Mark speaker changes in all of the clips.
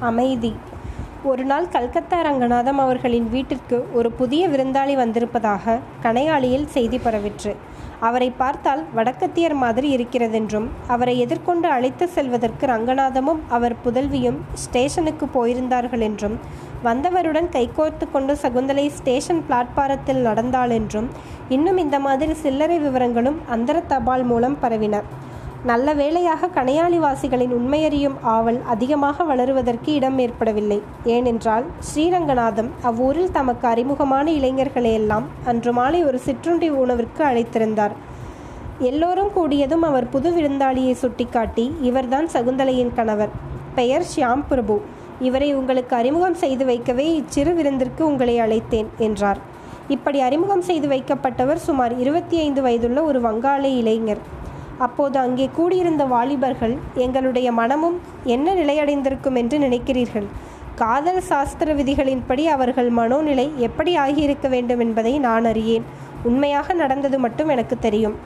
Speaker 1: அமைதி. ஒரு நாள் கல்கத்தா ரங்கநாதம் அவர்களின் வீட்டிற்கு ஒரு புதிய விருந்தாளி வந்திருப்பதாக கனையாளியில் செய்தி பரவிற்று. அவரை பார்த்தால் வடக்கத்தியர் மாதிரி இருக்கிறதென்றும் அவரை எதிர்கொண்டு அழைத்து செல்வதற்கு ரங்கநாதமும் அவர் புதல்வியும் ஸ்டேஷனுக்கு போயிருந்தார்கள் என்றும் வந்தவருடன் கைகோர்த்து கொண்டு சகுந்தலை ஸ்டேஷன் பிளாட்பாரத்தில் நடந்தாள் என்றும் இன்னும் இந்த மாதிரி சில்லறை விவரங்களும் அந்தர தபால் மூலம் பரவின. நல்ல வேளையாக கணையாளிவாசிகளின் உண்மையறியும் ஆவல் அதிகமாக வளருவதற்கு இடம் ஏற்படவில்லை. ஏனென்றால் ஸ்ரீரங்கநாதம் அவ்வூரில் தமக்கு அறிமுகமான இளைஞர்களையெல்லாம் அன்று மாலை ஒரு சிற்றுண்டி உணவிற்கு அழைத்திருந்தார். எல்லோரும் கூடியதும் அவர் புது விருந்தாளியை சுட்டிக்காட்டி இவர்தான் சகுந்தலையின் கணவர். பெயர் ஷியாம் பிரபு இவரை உங்களுக்கு அறிமுகம் செய்து வைக்கவே இச்சிறு விருந்திற்கு உங்களை அழைத்தேன் என்றார். இப்படி அறிமுகம் செய்து வைக்கப்பட்டவர் சுமார் இருபத்தி ஐந்து வயதுள்ள ஒரு வங்காள இளைஞர். அப்போது அங்கே கூடியிருந்த வாலிபர்கள் எங்களுடைய மனமும் என்ன நிலையடைந்திருக்கும் என்று நினைக்கிறீர்கள்? காதல் சாஸ்திர விதிகளின்படி அவர்கள் மனோநிலை எப்படி ஆகியிருக்க வேண்டும் என்பதை நான் அறியேன். உண்மையாக நடந்தது மட்டும் எனக்கு தெரியும்.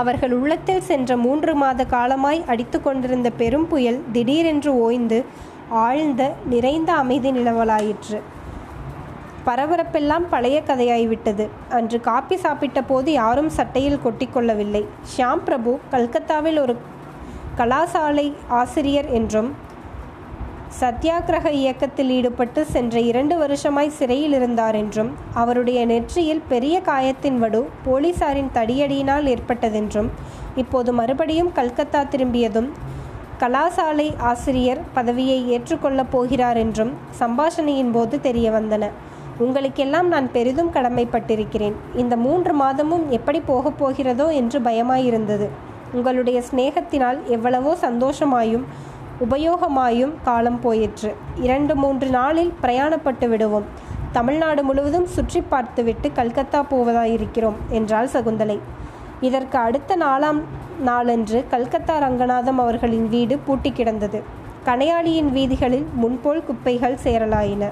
Speaker 1: அவர்கள் உள்ளத்தில் சென்ற மூன்று மாத காலமாய் அடித்து கொண்டிருந்த பெரும் புயல் திடீரென்று ஓய்ந்து ஆழ்ந்த நிறைந்த அமைதி நிலவலாயிற்று. பரபரப்பெல்லாம் பழைய கதையாய்விட்டது. அன்று காப்பி சாப்பிட்ட போது யாரும் சட்டையில் கொட்டிக்கொள்ளவில்லை. ஷியாம் பிரபு கல்கத்தாவில் ஒரு கலாசாலை ஆசிரியர் என்றும் சத்தியாகிரக இயக்கத்தில் ஈடுபட்டு சென்ற இரண்டு வருஷமாய் சிறையில் இருந்தார் என்றும் அவருடைய நெற்றியில் பெரிய காயத்தின் வடு போலீசாரின் தடியடியினால் ஏற்பட்டதென்றும் இப்போது மறுபடியும் கல்கத்தா திரும்பியதும் கலாசாலை ஆசிரியர் பதவியை ஏற்றுக்கொள்ளப் போகிறார் என்றும் சம்பாஷணையின் போது தெரிய வந்தன உங்களுக்கெல்லாம் நான் பெரிதும் கடமைப்பட்டிருக்கிறேன். இந்த மூன்று மாதமும் எப்படி போகப் போகிறதோ என்று பயமாயிருந்தது. உங்களுடைய சிநேகத்தினால் எவ்வளவோ சந்தோஷமாயும் உபயோகமாயும் காலம் போயிற்று. இரண்டு மூன்று நாளில் பிரயாணப்பட்டு விடுவோம். தமிழ்நாடு முழுவதும் சுற்றி பார்த்துவிட்டு கல்கத்தா போவதாயிருக்கிறோம் என்றாள் சகுந்தலை. இதற்கு அடுத்த நாளாம் நாளன்று கல்கத்தா ரங்கநாதம் அவர்களின் வீடு பூட்டி கிடந்தது. கனையாளியின் வீதிகளில் முன்போல் குப்பைகள் சேரலாயின.